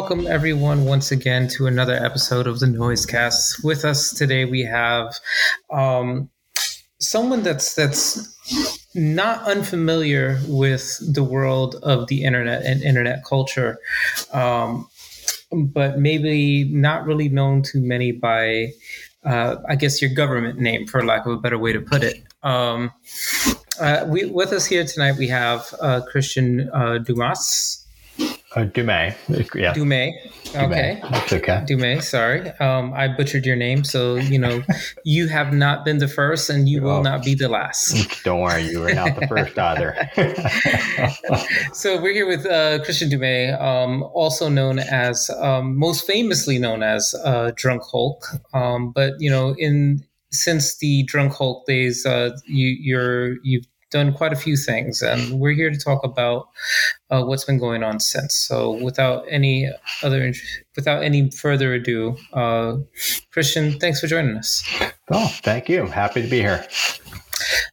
Welcome everyone once again to another episode of the Noisecast. With us today we have um, someone that's that's not unfamiliar with the world of the internet and internet culture, um, but maybe not really known to many by, uh, I guess, your government name, for lack of a better way to put it. Um, uh, we, with us here tonight, we have uh, Christian uh, Dumas. Uh, Dumais. Yeah. Dumais. Okay. That's okay. Dumais, sorry. Um, I butchered your name. So, you know, you have not been the first and you will not be the last. Don't worry, you were not the first either. So, we're here with uh, Christian Dumais, um, also known as, um, most famously known as uh, Drunk Hulk. Um, but, you know, in since the Drunk Hulk days, uh, you, you're, you've done quite a few things. And we're here to talk about uh, what's been going on since. So, without any other, without any further ado, uh, Christian, thanks for joining us. oh, thank you. Happy to be here.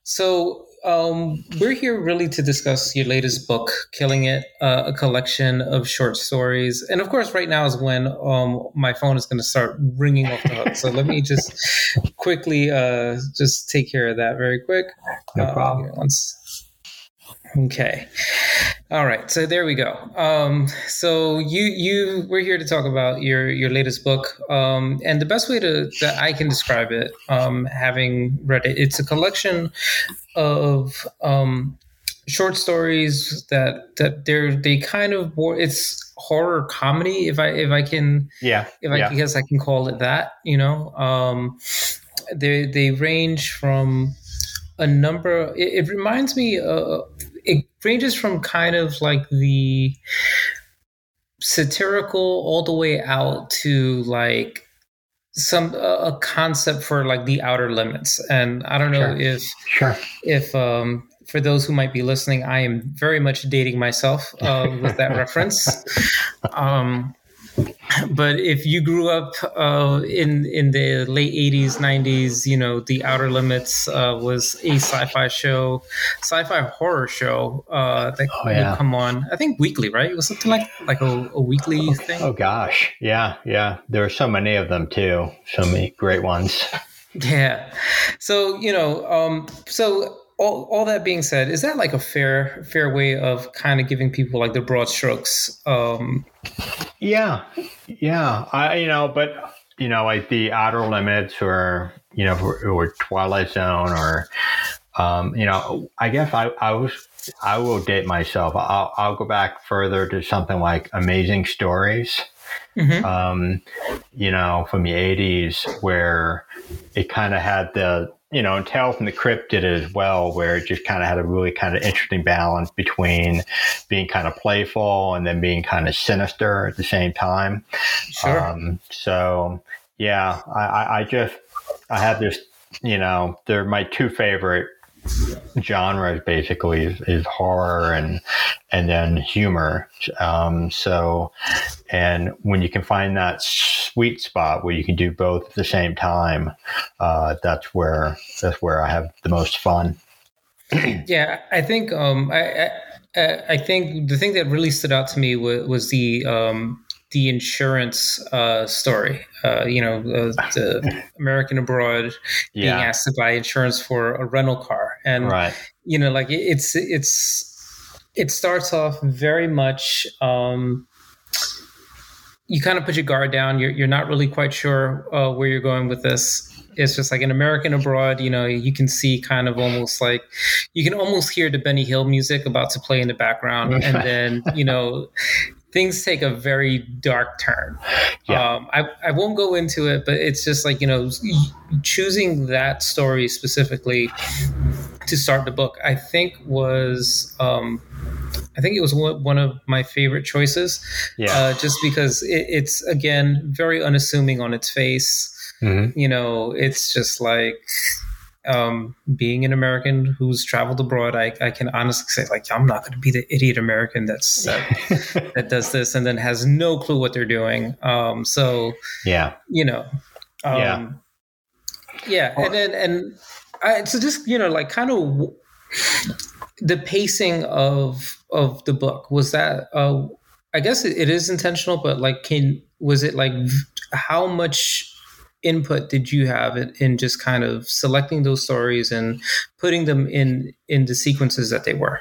So, um, we're here really to discuss your latest book, Killing It, uh, a collection of short stories. And of course, right now is when um, my phone is going to start ringing off the hook. So, let me just quickly uh, just take care of that very quick. No Uh, problem. once. Okay. All right. So there we go. Um, so you you we're here to talk about your your latest book. Um, and the best way to that I can describe it, um, having read it, it's a collection of um, short stories that that they're they kind of bore it's horror comedy if I if I can Yeah. if I yeah. guess I can call it that, you know. Um, they they range from a number. It, it reminds me. Uh, it ranges from kind of like the satirical all the way out to like some uh, a concept for like the outer limits. And I don't know Sure. if Sure. if um, for those who might be listening, I am very much dating myself uh, with that reference. Um, but if you grew up uh, in in the late '80s, '90s, you know, The Outer Limits uh, was a sci-fi show, sci-fi horror show uh, that Oh, yeah. would come on. I think weekly, right? It was something like like a, a weekly thing. Oh gosh. Yeah. Yeah. There are so many of them too. So many great ones. Yeah. So, you know, um, so all, all that being said, is that like a fair fair way of kind of giving people like the broad strokes? Um, Yeah, yeah. I you know, but you know, like the outer limits, or you know, or, or Twilight Zone, or um, you know, I guess I I was I will date myself. I'll I'll go back further to something like Amazing Stories. mhm. Um, you know, from the '80s, where it kind of had the you know, and Tales from the Crypt did it as well, where it just kind of had a really kind of interesting balance between being kind of playful and then being kind of sinister at the same time. Sure. Um, so yeah, I, I, I just I have this, you know, they're my two favorite genres basically is, is horror and and then humor. Um, so and when you can find that sweet spot where you can do both at the same time, uh, that's where that's where I have the most fun. yeah, I think um, I, I I think the thing that really stood out to me was, was the um, the insurance uh, story. Uh, you know, uh, the American abroad being asked to buy insurance for a rental car, and right. you know like it- it's it's it starts off very much um you kind of put your guard down you're, you're not really quite sure uh, where you're going with this it's just like an american abroad you know you can see kind of almost like you can almost hear the benny hill music about to play in the background and then you know things take a very dark turn Yeah. um, I, I won't go into it but it's just like you know choosing that story specifically to start the book, I think was um, I think it was one of my favorite choices, Yeah. uh, just because it, it's again very unassuming on its face. Mhm. You know, it's just like um, being an American who's traveled abroad. I, I can honestly say, like, I'm not going to be the idiot American that's that, that does this and then has no clue what they're doing. Um, so yeah. you know um, Yeah. yeah and then and I, so just you know like kind of the pacing of of the book was that uh I guess it, it is intentional, but like, can was it like how much input did you have in, in, just kind of selecting those stories and putting them in in the sequences that they were?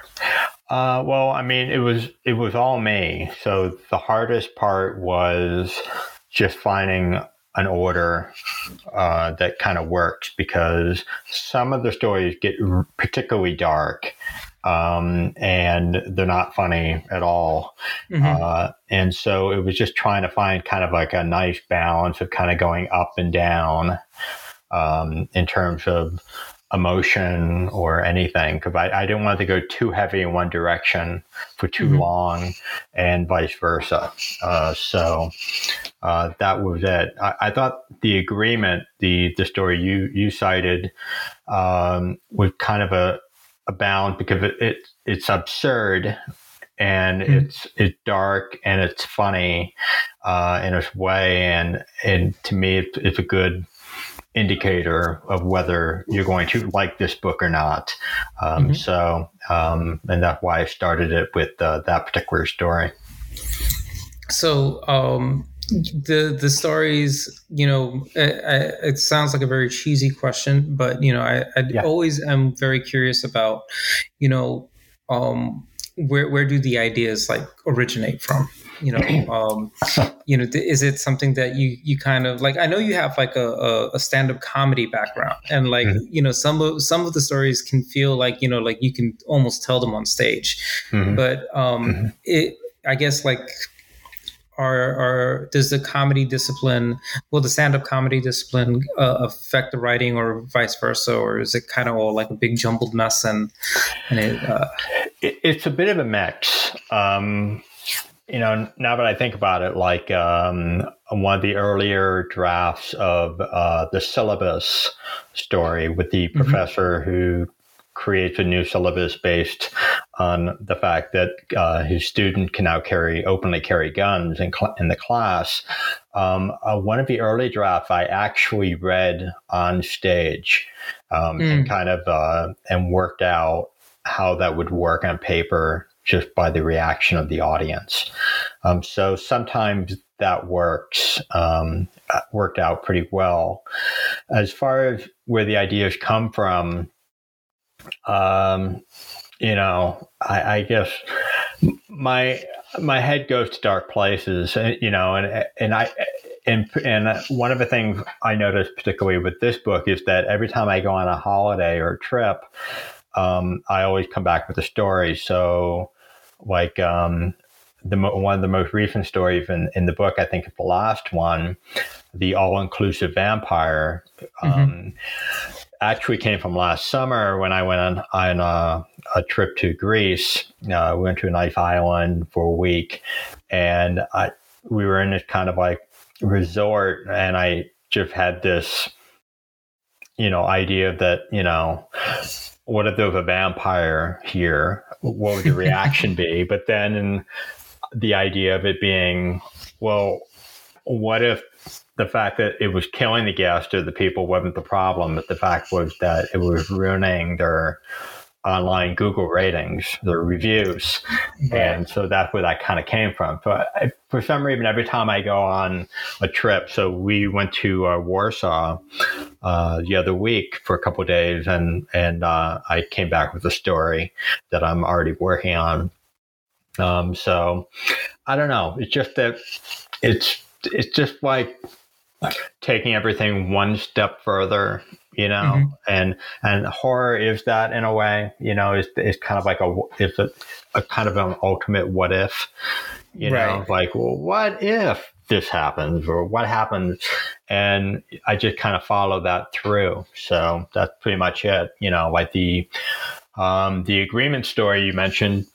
Uh, well, I mean, it was it was all me. So the hardest part was just finding an order uh, that kind of works because some of the stories get particularly dark um, and they're not funny at all. Mm-hmm. Uh, and so it was just trying to find kind of like a nice balance of kind of going up and down um, in terms of emotion or anything because I, I, didn't want to go too heavy in one direction for too mm-hmm. long and vice versa. Uh, so uh, that was it. I, I, thought the agreement, the the story you you cited, um, was kind of a, a bound because it, it it's absurd and mm-hmm. it's it's dark and it's funny uh, in its way and and to me it, it's a good indicator of whether you're going to like this book or not. Um, mm-hmm. So, um, and that's why I started it with uh, that particular story. So, um, the the stories, you know, it, it, sounds like a very cheesy question, but you know, I, I yeah. always am very curious about, you know, um, where where do the ideas like originate from? You know um, you know is it something that you you kind of like i know you have like a, a, stand-up comedy background and like mm-hmm. you know some of some of the stories can feel like you know like you can almost tell them on stage mm-hmm. but um mm-hmm. it i guess like are, are does the comedy discipline will the stand-up comedy discipline uh, affect the writing or vice versa or is it kind of all like a big jumbled mess and, and it, uh... it it's a bit of a mix um, you know, now that I think about it, like um, one of the earlier drafts of uh, the syllabus story with the mm-hmm. professor who creates a new syllabus based on the fact that uh, his student can now carry openly carry guns in, cl- in the class. Um, uh, one of the early drafts I actually read on stage um, mm. and kind of uh, and worked out how that would work on paper just by the reaction of the audience. Um, so sometimes that works, um, worked out pretty well. As far as where the ideas come from, um, you know, I, I, guess my my head goes to dark places, uh, you know, and and I and and one of the things I noticed particularly with this book is that every time I go on a holiday or a trip, um, I always come back with a story. So like um, the one of the most recent stories in, in the book, I think, the last one, the all-inclusive vampire. Mm-hmm. Um, actually came from last summer when I went on, on a, a trip to Greece. Uh, we went to a nice island for a week, and I we were in this kind of like resort, and I just had this, you know, idea that you know what if there was a vampire here? What would the reaction be? But then the idea of it being, well, what if the fact that it was killing the guest or the people wasn't the problem, but the fact was that it was ruining their online Google ratings, the reviews. Right. And so that's where that kind of came from. But I, for some reason, every time I go on a trip, so we went to uh, Warsaw uh, the other week for a couple days, and and uh, I came back with a story that I'm already working on. Um, so I don't know. It's just that it's it's just like taking everything one step further you know? Mm-hmm. and and horror is that in a way you know it's, it's kind of like a it's a, a kind of an ultimate what if you right. know like well what if this happens or what happens? And i just kind of follow that through. So that's pretty much it you know? Like the um the agreement story you mentioned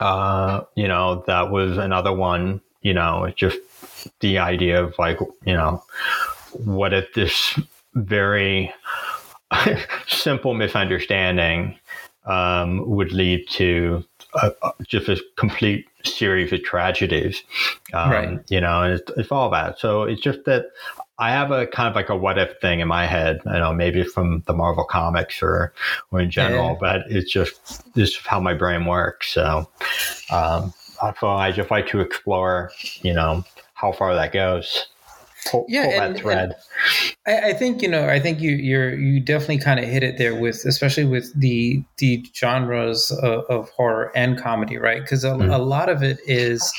uh you know that was another one you know? It's just the idea of like you know what if this very simple misunderstanding um, would lead to a, just a complete series of tragedies. Um, right. You know, and it's, it's, all that. So it's just that I have a kind of like a what if thing in my head. I know maybe from the Marvel comics or or in general, yeah. but it's just this is how my brain works. So um, so I just like to explore, you know, how far that goes. Pull, yeah, pull and, that thread. I, I, think you know. I think you you're you definitely kind of hit it there with, especially with the the genres of, of horror and comedy, right? Because a, mm-hmm. a, lot of it is,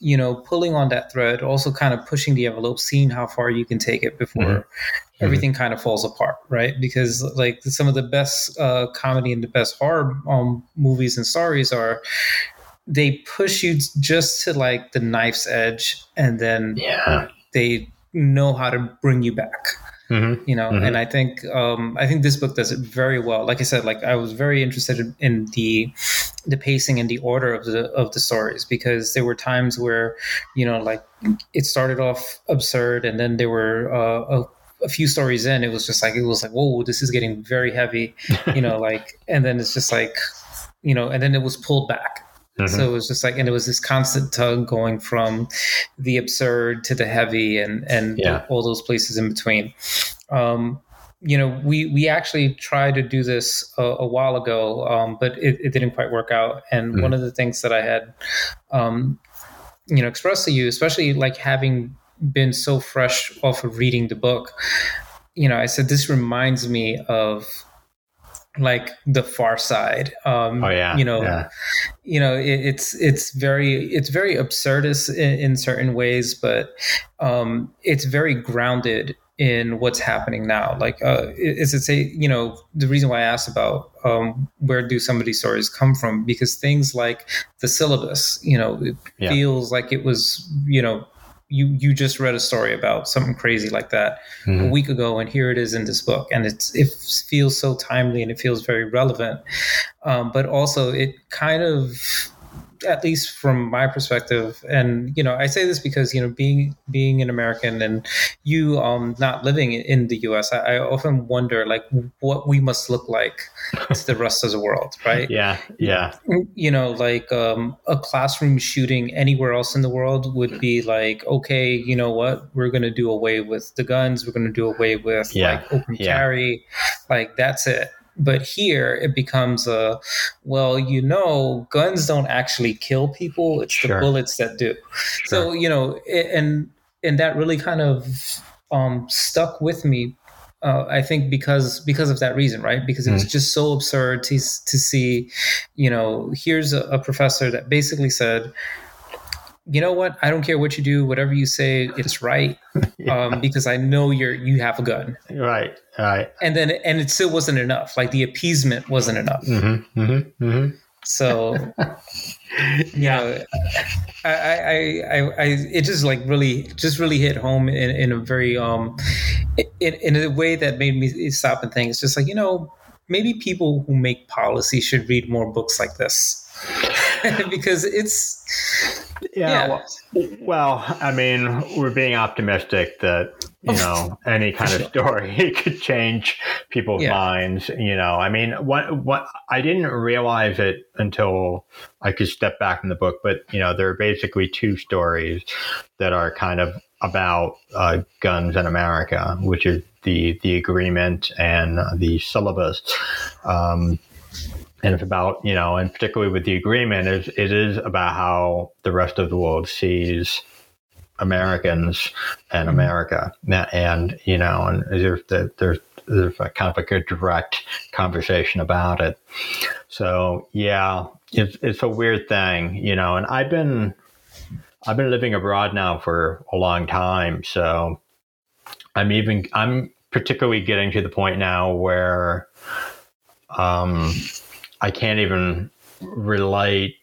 you know, pulling on that thread, also kind of pushing the envelope, seeing how far you can take it before. Mm-hmm. Everything kind of falls apart, right? Because like some of the best uh, comedy and the best horror um, movies and stories are they push you just to like the knife's edge and then yeah. they know how to bring you back. Mm-hmm. You know, mm-hmm. and I think um, I think this book does it very well. Like I said, like I was very interested in, the the pacing and the order of the of the stories because there were times where you know like it started off absurd and then there were uh, a a few stories in, it was just like it was like, whoa, this is getting very heavy, you know, like, and then it's just like, you know, and then it was pulled back, Mm-hmm. So it was just like, and it was this constant tug going from the absurd to the heavy, and and yeah. all those places in between. Um, you know, we we actually tried to do this a, a while ago, um, but it, it, didn't quite work out. And mm-hmm. one of the things that I had, um, you know, expressed to you, especially like having been so fresh off of reading the book, you know, I said this reminds me of like the far side um oh yeah you know yeah. you know it, it's it's very it's very absurdist in, in certain ways but um it's very grounded in what's happening now like uh is it say you know the reason why i asked about um where do some of these stories come from because things like the syllabus you know it yeah. feels like it was you know you you just read a story about something crazy like that mm-hmm. a week ago and here it is in this book and it's it feels so timely and it feels very relevant um, but also it kind of at least from my perspective and you know i say this because you know being being an american and you um not living in the us i, I often wonder like what we must look like to the rest of the world right? Yeah yeah. You know like um a classroom shooting anywhere else in the world would be like okay you know what? We're going to do away with the guns. We're going to do away with yeah. like open yeah. carry. Like that's it but here it becomes a well, you know, guns don't actually kill people; it's sure. the bullets that do. Sure. So you know, and and that really kind of um, stuck with me uh, I think because because of that reason, right? Because it was mm. just so absurd to to see, you know, here's a, a, professor that basically said, you know what? I don't care what you do, whatever you say, it's right. yeah. um, because I know you're you have a gun. Right. Right. And then and it still wasn't enough. Like the appeasement wasn't enough. Mm-hmm, mm-hmm, mm-hmm. So yeah, I, I, I, I, it just like really, just really hit home in, in a very, um, in, in a way that made me stop and think. It's just like, you know, maybe people who make policy should read more books like this because it's, yeah, yeah. Well, well, I mean, we're being optimistic that you know any kind of story could change people's yeah. minds. You know, I mean, what what I didn't realize it until I could step back in the book, but you know, there are basically two stories that are kind of about uh, guns in America, which is the the agreement and the syllabus. Um, and it's about you know, and particularly with the agreement, it, it is about how the rest of the world sees Americans and mm-hmm. America, and you know, and there's there's there's a kind of like a direct conversation about it. So yeah, it's it's a weird thing, you know, and I've been I've been living abroad now for a long time, so I'm even I'm particularly getting to the point now where um I can't even relate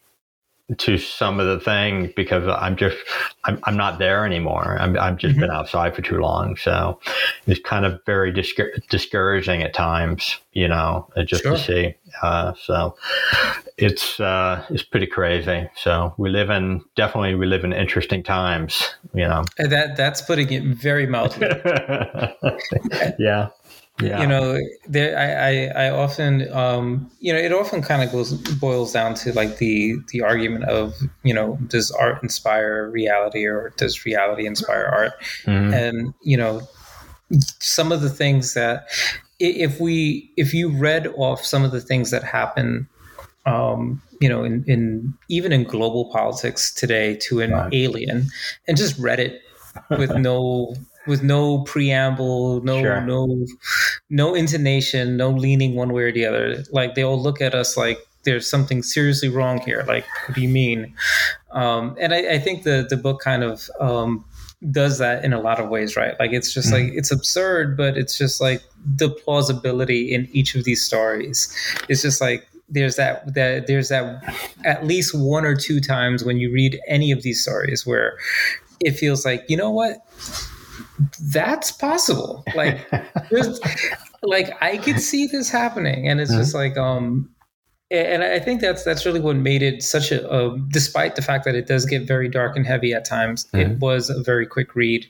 to some of the things because I'm just I'm, I'm not there anymore. I'm I've just mm-hmm. been outside for too long, so it's kind of very discour- discouraging at times, you know, uh, just sure. to see. Uh, so it's uh, it's pretty crazy. So we live in definitely we live in interesting times, you know. And that that's putting it very mildly. yeah yeah. you know there i i, I often um you know it often kind of goes boils down to like the the argument of you know does art inspire reality or does reality inspire art mm-hmm. and you know some of the things that if we if you read off some of the things that happen um you know, in, in even in global politics today to an right. alien and just read it with no with no preamble, no sure. no no intonation, no leaning one way or the other. Like they all look at us like there's something seriously wrong here. Like, what do you mean? Um, and I, I, think the the book kind of um, does that in a lot of ways, right? Like it's just mm-hmm. like it's absurd, but it's just like the plausibility in each of these stories. It's just like there's that that there's that at least one or two times when you read any of these stories where it feels like you know what that's possible like like i could see this happening and it's mm-hmm. just like um and I think that's that's really what made it such a, a, despite the fact that it does get very dark and heavy at times. Mm-hmm. It was a very quick read.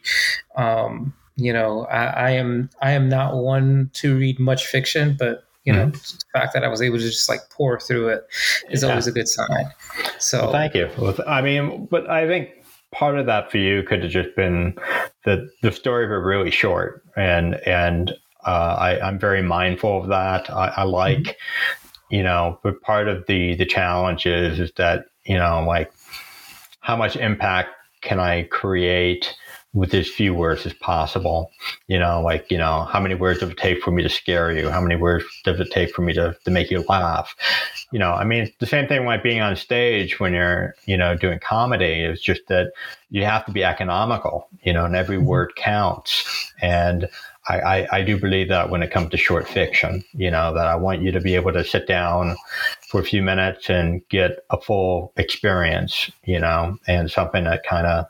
Um, you know, I, I, am I am not one to read much fiction, but you know, mm-hmm. the fact that I was able to just like pour through it is yeah. always a good sign. So well, thank you. I mean, but I think part of that for you could have just been that the stories were really short, and and uh, I, I'm very mindful of that. I, I like. Mm-hmm you know, but part of the the challenge is is that you know, like how much impact can I create with as few words as possible? You know, like you know, how many words does it take for me to scare you? How many words does it take for me to to make you laugh? You know, I mean, the same thing like being on stage when you're you know doing comedy is just that you have to be economical. You know, and every mm-hmm. word counts and I, I, I, do believe that when it comes to short fiction, you know, that I want you to be able to sit down for a few minutes and get a full experience, you know, and something that kind of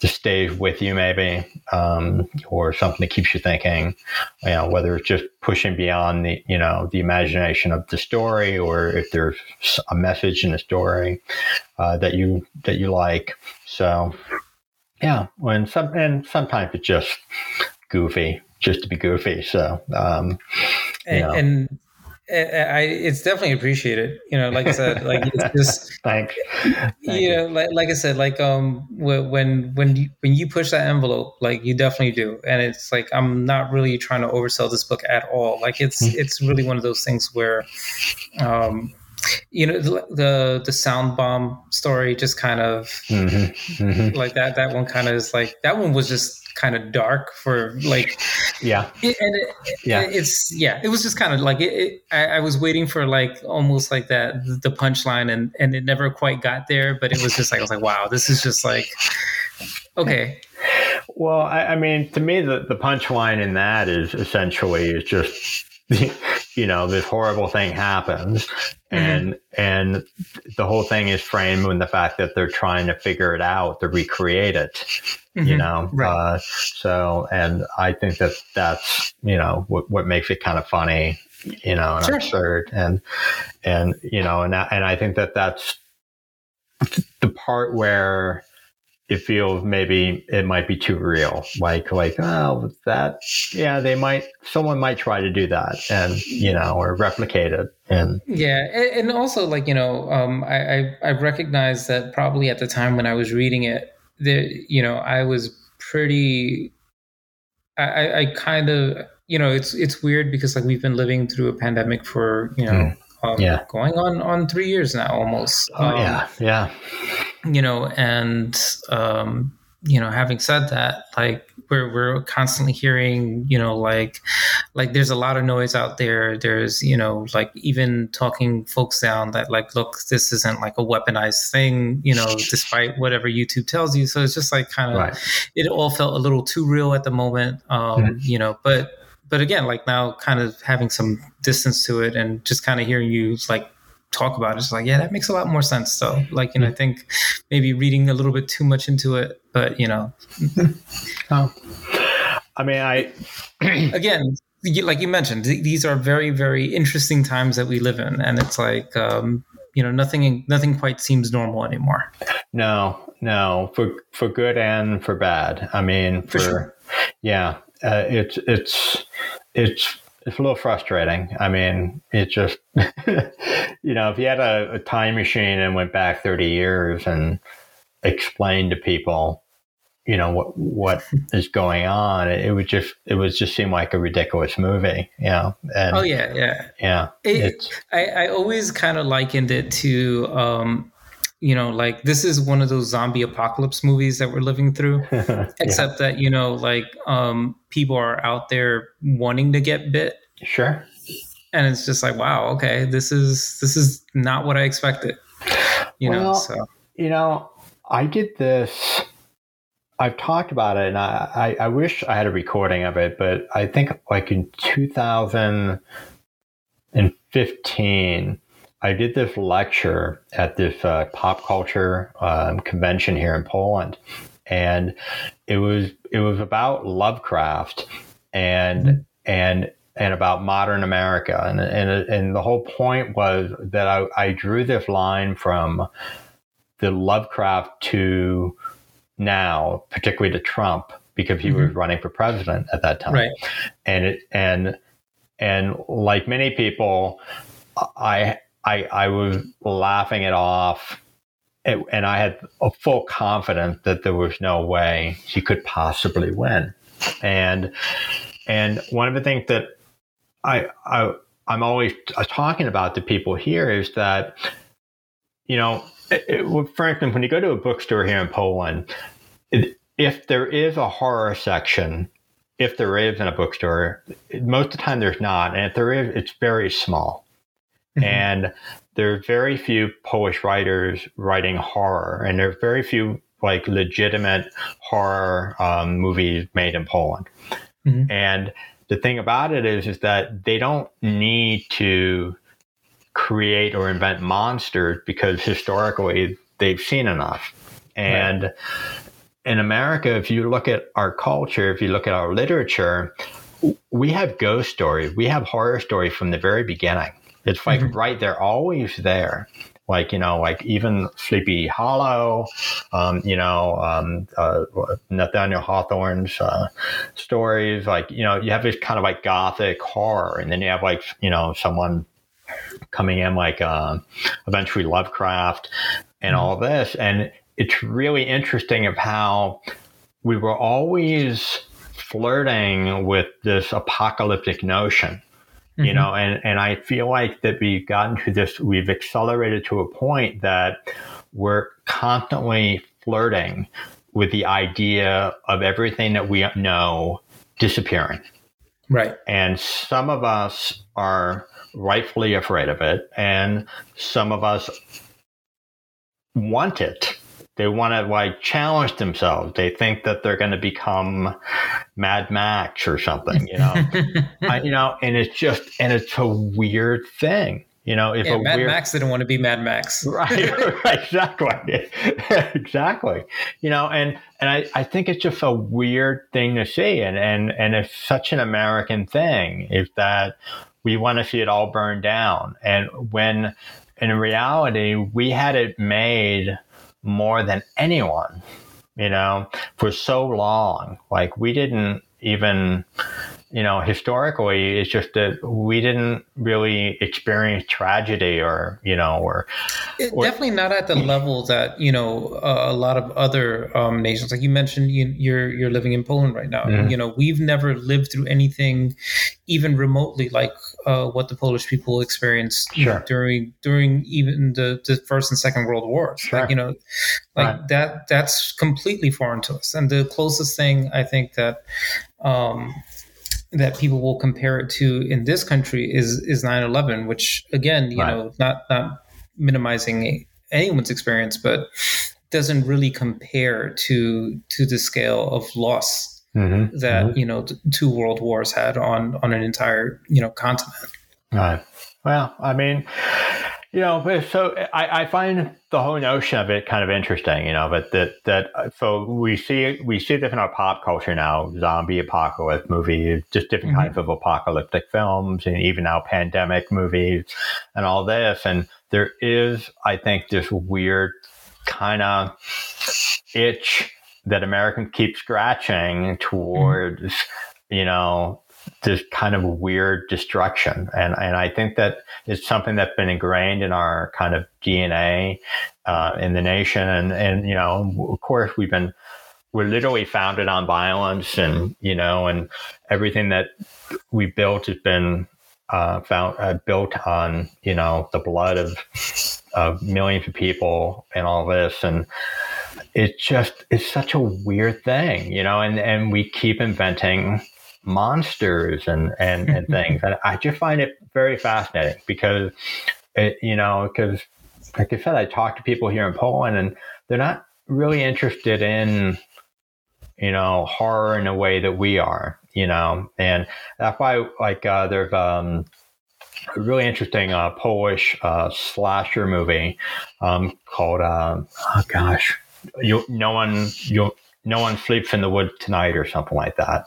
just stay with you maybe, um, or something that keeps you thinking, you know, whether it's just pushing beyond the, you know, the imagination of the story or if there's a message in the story, uh, that you, that you like. So, yeah, when some, and sometimes it's just goofy, just to be goofy. So, um, and, and, I, it's definitely appreciated. You know, like I said, like it's just thank, thank you know, like, like I said, like um, when when you when you push that envelope, like you definitely do, and it's like I'm not really trying to oversell this book at all. Like it's mm-hmm. it's really one of those things where, um, you know the, the the sound bomb story just kind of mm-hmm. Mm-hmm. like that that one kind of is like that one was just kind of dark for like yeah it, and it, yeah it's yeah it was just kind of like it, I, I, was waiting for like almost like that the punchline and and it never quite got there but it was just like i was like wow this is just like okay well i, I mean to me the, the punchline in that is essentially is just you know this horrible thing happens mm-hmm. and and the whole thing is framed in the fact that they're trying to figure it out to recreate it mm-hmm. you know right. uh, so and i think that that's you know what, what makes it kind of funny you know and sure. absurd and and you know and and i think that that's the part where it feels maybe it might be too real. Like, like, oh, that, yeah, they might, someone might try to do that and, you know, or replicate it. And yeah. And also, like, you know, um, I, I, I recognize that probably at the time when I was reading it, there, you know, I was pretty, I, I kind of, you know, it's, it's weird because like we've been living through a pandemic for, you know, mm. Um, yeah. going on, on three years now almost. Oh, um, yeah. Yeah you know, and um, you know, having said that, like we're we're constantly hearing, you know, like like there's a lot of noise out there. There's, you know, like even talking folks down that like, look, this isn't like a weaponized thing, you know, despite whatever YouTube tells you. So it's just like kind of right. it all felt a little too real at the moment. Um, mm-hmm. you know, but but again, like now kind of having some distance to it and just kind of hearing you like talk about it. It's like, yeah, that makes a lot more sense though. Like, you know, I think maybe reading a little bit too much into it, but you know. oh. I mean, I again, like you mentioned, these are very, very interesting times that we live in, and it's like, um, you know, nothing, nothing quite seems normal anymore. No, no, for for good and for bad. I mean, for, for sure. yeah, uh, it's it's it's it's a little frustrating. I mean, it just, you know, if you had a, a, time machine and went back 30 years and explained to people, you know what what is going on. It, it would just it would just seem like a ridiculous movie, you know. And, oh yeah, yeah, yeah. It, I I always kind of likened it to um, you know, like this is one of those zombie apocalypse movies that we're living through, except yeah. that you know, like um, people are out there wanting to get bit. Sure. And it's just like, wow, okay, this is this is not what I expected. You well, know, so you know, I did this. I've talked about it, and I, I, I wish I had a recording of it, but I think like in 2015, I did this lecture at this uh, pop culture um, convention here in Poland, and it was it was about Lovecraft and mm-hmm. and and about modern America, and and and the whole point was that I, I drew this line from the Lovecraft to now, particularly to Trump, because he mm-hmm. was running for president at that time, right? And it and and like many people, I I, I was laughing it off. And I had a full confidence that there was no way she could possibly win. And and one of the things that I, I I'm always talking about to people here is that you know, it, it, for instance, when you go to a bookstore here in Poland, it, if there is a horror section, if there is in a bookstore, most of the time there's not, and if there is, it's very small. Mm-hmm. And there are very few Polish writers writing horror, and there are very few like legitimate horror um, movies made in Poland. Mm-hmm. And the thing about it is, is that they don't need to create or invent monsters because historically they've seen enough. And right. in America, if you look at our culture, if you look at our literature, we have ghost stories, we have horror stories from the very beginning. It's like mm-hmm. right there, always there. Like, you know, like even Sleepy Hollow, um, you know, um, uh, Nathaniel Hawthorne's uh, stories. Like, you know, you have this kind of like gothic horror, and then you have like, you know, someone coming in like uh, eventually Lovecraft and mm-hmm. all this. And it's really interesting of how we were always flirting with this apocalyptic notion mm-hmm. you know and and i feel like that we've gotten to this we've accelerated to a point that we're constantly flirting with the idea of everything that we know disappearing. Right. And some of us are rightfully afraid of it and some of us want it they want to like challenge themselves. They think that they're going to become Mad Max or something, you know. I, you know, and it's just and it's a weird thing. You know, if yeah, Mad weird... Max didn't want to be Mad Max, right? right exactly, exactly. You know, and and I, I think it's just a weird thing to see, and and and it's such an American thing is that we want to see it all burn down, and when in reality we had it made more than anyone, you know, for so long. Like we didn't even you know, historically, it's just that we didn't really experience tragedy or, you know, or, or definitely not at the level that, you know, uh, a lot of other um, nations, like you mentioned, you, are you're, you're living in Poland right now. Mm-hmm. You know, we've never lived through anything even remotely like uh, what the Polish people experienced sure. know, during, during even the, the first and second world wars. Sure. Like, you know, like right. that, that's completely foreign to us. And the closest thing I think that, um, that people will compare it to in this country is is 9-11 which again you right. know not not minimizing anyone's experience but doesn't really compare to to the scale of loss mm-hmm. that mm-hmm. you know two world wars had on on an entire you know continent right well i mean you know, so I, I find the whole notion of it kind of interesting, you know, but that, that, uh, so we see, we see this in our pop culture now, zombie apocalypse movies, just different mm-hmm. kinds of apocalyptic films and even now pandemic movies and all this. And there is, I think, this weird kind of itch that Americans keep scratching towards, mm-hmm. you know, this kind of weird destruction. And, and I think that it's something that's been ingrained in our kind of DNA uh, in the nation. And, and, you know, of course, we've been we're literally founded on violence and you know and everything that we built has been uh, found uh, built on you know the blood of of millions of people and all this and it's just it's such a weird thing you know and and we keep inventing monsters and and and things. And i just find it very fascinating because it you know because like i said i talk to people here in poland and they're not really interested in you know horror in a way that we are you know? And that's why like uh, there's um a really interesting uh, Polish uh, slasher movie um, called uh, oh gosh, you no one you no one sleeps in the woods tonight or something like that,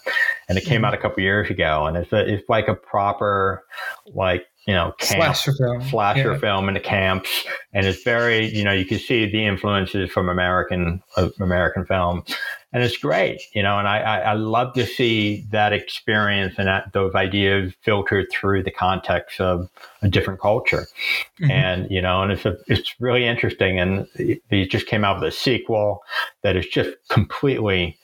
and it came mm-hmm. out a couple years ago, and it's a, it's like a proper like you know, camp, slasher film, slasher yeah. film in the camps, and it's very, you know, you can see the influences from American uh, American film, and it's great, you know, and I, I, I love to see that experience and that, those ideas filtered through the context of a different culture, mm-hmm. and you know, and it's a, it's really interesting, and they just came out with a sequel that is just completely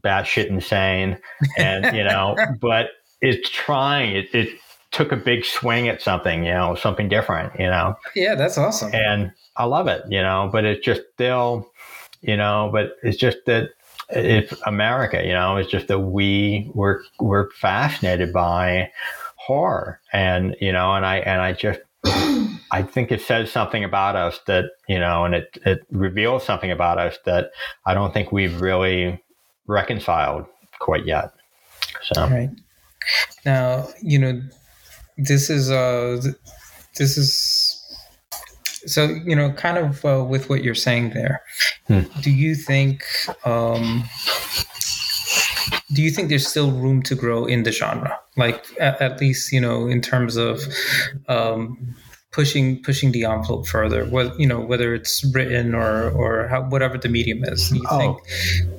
batshit insane, and you know, but it's trying it, it took a big swing at something, you know, something different, you know. Yeah, that's awesome. And I love it, you know, but it's just still, you know, but it's just that it's America, you know, it's just that we were we're fascinated by horror and you know, and I and I just I think it says something about us that, you know, and it it reveals something about us that I don't think we've really reconciled quite yet. So right. Now, you know, this is uh this is so you know kind of uh, with what you're saying there hmm. do you think um do you think there's still room to grow in the genre like at, at least you know in terms of um pushing pushing the envelope further whether you know whether it's written or or how, whatever the medium is you oh. think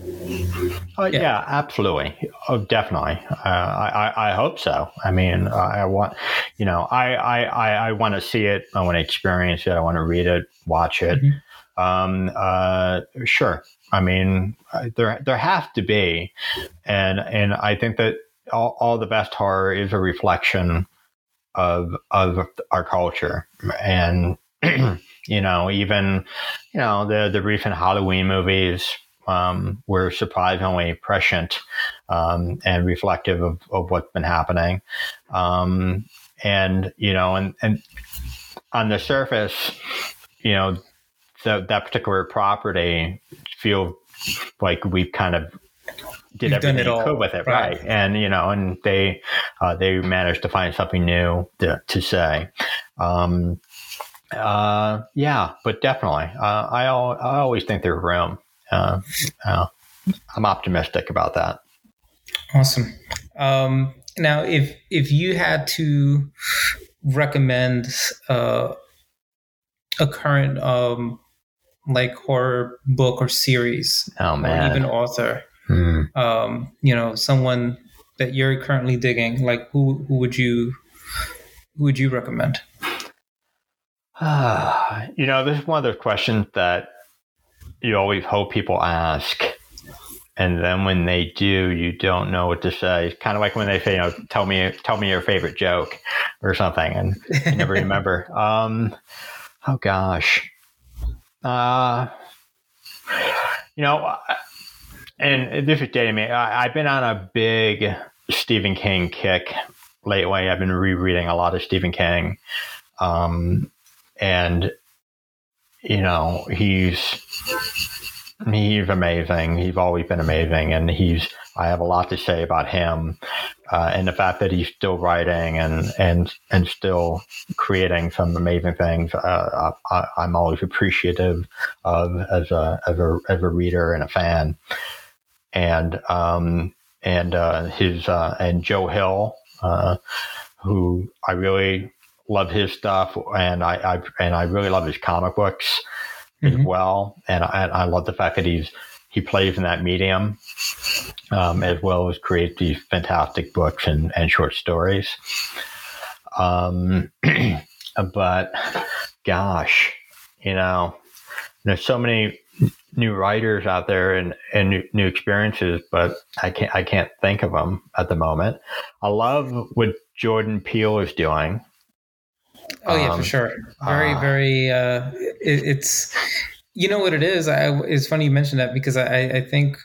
uh, yeah. yeah. absolutely. Oh, definitely. Uh, I, I hope so. I mean, I want, you know, I, I, I, want to see it. I want to experience it. I want to read it, watch it. Mm-hmm. Um, uh, sure. I mean, there, there have to be, and, and I think that all, all the best horror is a reflection of, of our culture. And, you know, even, you know, the, the recent Halloween movies, um, were surprisingly prescient um, and reflective of, of, what's been happening. Um, and, you know, and, and on the surface, you know, the, that particular property feel like we've kind of did You've everything we could with it, right. right? And you know, and they uh, they managed to find something new to, to say. Um, uh, yeah, but definitely, uh, I I always think there's room uh, uh, I'm optimistic about that. Awesome. Um, now, if if you had to recommend uh, a current um, like horror book or series, oh, man. or even author, hmm. um, you know, someone that you're currently digging, like who who would you who would you recommend? uh, you know, this is one of those questions that you always hope people ask. And then when they do, you don't know what to say. It's kind of like when they say, you know, tell me, tell me your favorite joke or something. And you never remember. Um, oh gosh. Uh, you know, and this is dating me. I, I've been on a big Stephen King kick lately. I've been rereading a lot of Stephen King. Um, and you know, he's he's amazing. He's always been amazing, and he's. I have a lot to say about him, uh, and the fact that he's still writing and and and still creating some amazing things. Uh, I, am always appreciative of as a as a as a reader and a fan, and um and uh, his uh, and Joe Hill, uh, who I really love his stuff, and I, I and I really love his comic books mm-hmm. as well. And I, I, love the fact that he's he plays in that medium um, as well as creates these fantastic books and, and short stories. Um, but gosh, you know, there's so many new writers out there and, and new, new experiences, but I can't I can't think of them at the moment. I love what Jordan Peele is doing. Oh yeah, um, for sure. Very, uh, very. Uh, it, it's you know what it is. I, it's funny you mentioned that because I, I think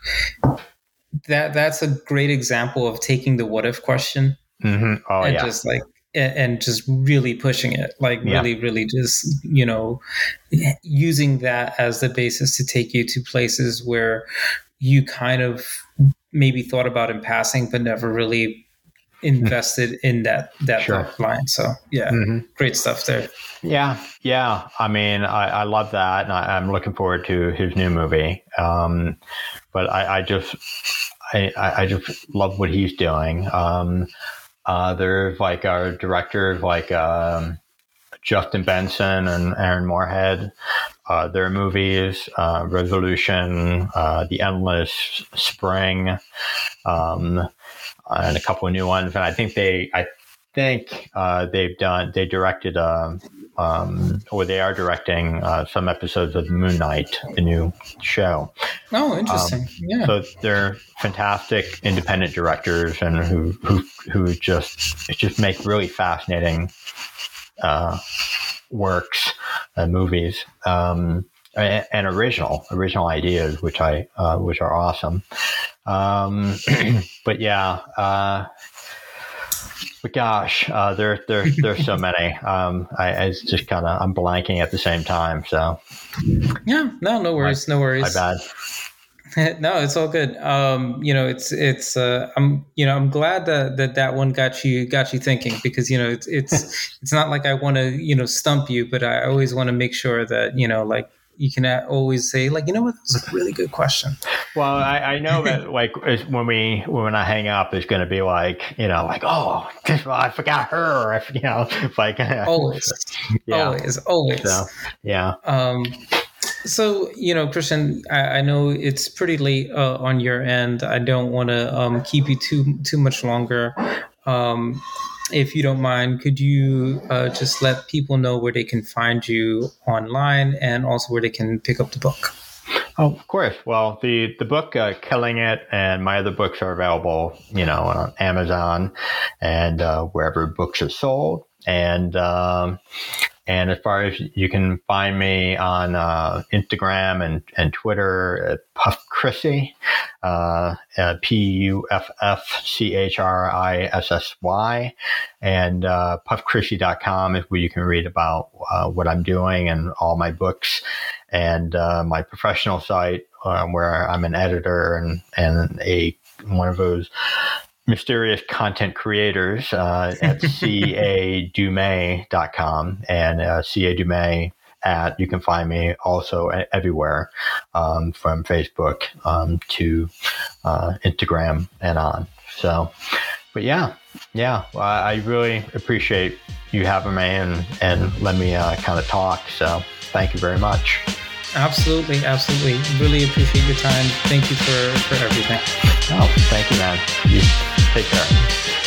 that that's a great example of taking the what if question mm-hmm. oh, and yeah. just like and just really pushing it like yeah. really really just you know using that as the basis to take you to places where you kind of maybe thought about in passing but never really invested in that that sure. line so yeah mm-hmm. great stuff there yeah yeah i mean i, I love that and I, am looking forward to his new movie um, but I, I just I, I just love what he's doing um, uh, there's like our directors like um, Justin Benson and Aaron Moorhead. Uh, their movies, uh, Resolution, uh, The Endless Spring, um, and a couple of new ones. And I think they, I think uh, they've done, they directed, um, um, or they are directing uh, some episodes of Moon Knight, the new show. Oh, interesting. Um, yeah. So they're fantastic independent directors and who who who just just make really fascinating uh, works and movies. Um, and, and, original original ideas, which I uh, which are awesome. Um, but yeah, uh, but gosh, uh, there there there's so many. Um, I, I just kind of I'm blanking at the same time. So yeah, no, no worries, no worries. My bad. no, it's all good. Um, you know, it's it's. Uh, I'm you know I'm glad that, that that one got you got you thinking because you know it's it's it's not like I want to you know stump you, but I always want to make sure that you know like you can always say like you know what? That's a really good question. Well i, I know that like when we when i hang up it's going to be like you know like oh i forgot her if you know like always. Yeah. always. Always. So, yeah. Um so you know christian i, I know it's pretty late uh, on your end. I don't want to um, keep you too too much longer. Um, if you don't mind, could you uh, just let people know where they can find you online and also where they can pick up the book? Oh, of course. Well, the the book uh, "Killing It" and my other books are available, you know, on Amazon and uh, wherever books are sold. And um, and as far as you can find me on uh, Instagram and, and Twitter at Puff Chrissy, uh, P U F F C H R I S S Y. And uh, puffchrissy.com is where you can read about uh, what I'm doing and all my books. And uh, my professional site, uh, where I'm an editor and, and a one of those mysterious content creators uh, at cadume.com and uh, cadume at you can find me also everywhere um, from facebook um, to uh, instagram and on. So but yeah yeah well, i really appreciate you having me and, and let me uh, kind of talk. So thank you very much. Absolutely absolutely. Really appreciate your time. Thank you for for everything. Oh thank you man. You Take care.